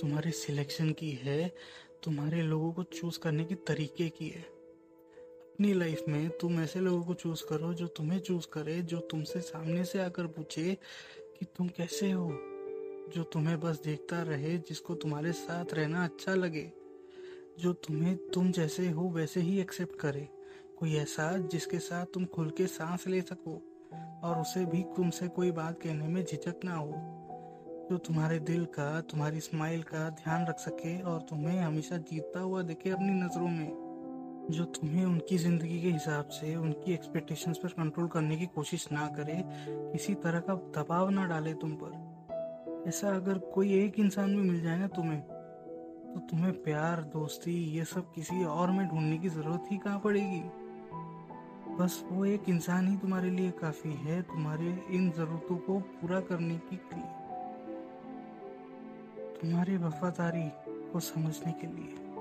तुम्हारे सिलेक्शन की है, तुम्हारे लोगों को चूज़ करने की तरीके की है। अपनी लाइफ में तुम ऐसे लोगों को चूज़ करो जो तुम्हें चूज़ करे, जो तुमसे सामने से आकर पूछे कि तुम कैसे हो, जो तुम्हें बस देखता रहे, जिसको तुम्हारे साथ रहना अच्छा लगे। जो तुम्हें तुम जैसे हो, वैसे ही एक्सेप्ट करे। कोई ऐसा जिसके साथ तुम खुल के सांस ले सको और उसे भी तुमसे कोई बात कहने में झिझक ना हो। जो तुम्हारे दिल का, तुम्हारी स्माइल का ध्यान रख सके और तुम्हें हमेशा जीतता हुआ देखे अपनी नज़रों में, जो तुम्हें उनकी ज़िंदगी के हिसाब से, उनकी एक्सपेक्टेशंस पर कंट्रोल करने की कोशिश ना करे, किसी तरह का दबाव ना डाले तुम पर। ऐसा अगर कोई एक इंसान भी मिल जाए ना तुम्हें तो तुम्हें प्यार, दोस्ती, ये सब किसी और में ढूँढने की ज़रूरत ही कहाँ पड़ेगी? बस वो एक इंसान ही तुम्हारे लिए काफ़ी है, तुम्हारे इन ज़रूरतों को पूरा करने के लिए। तुम्हारी वफादारी को समझने के लिए।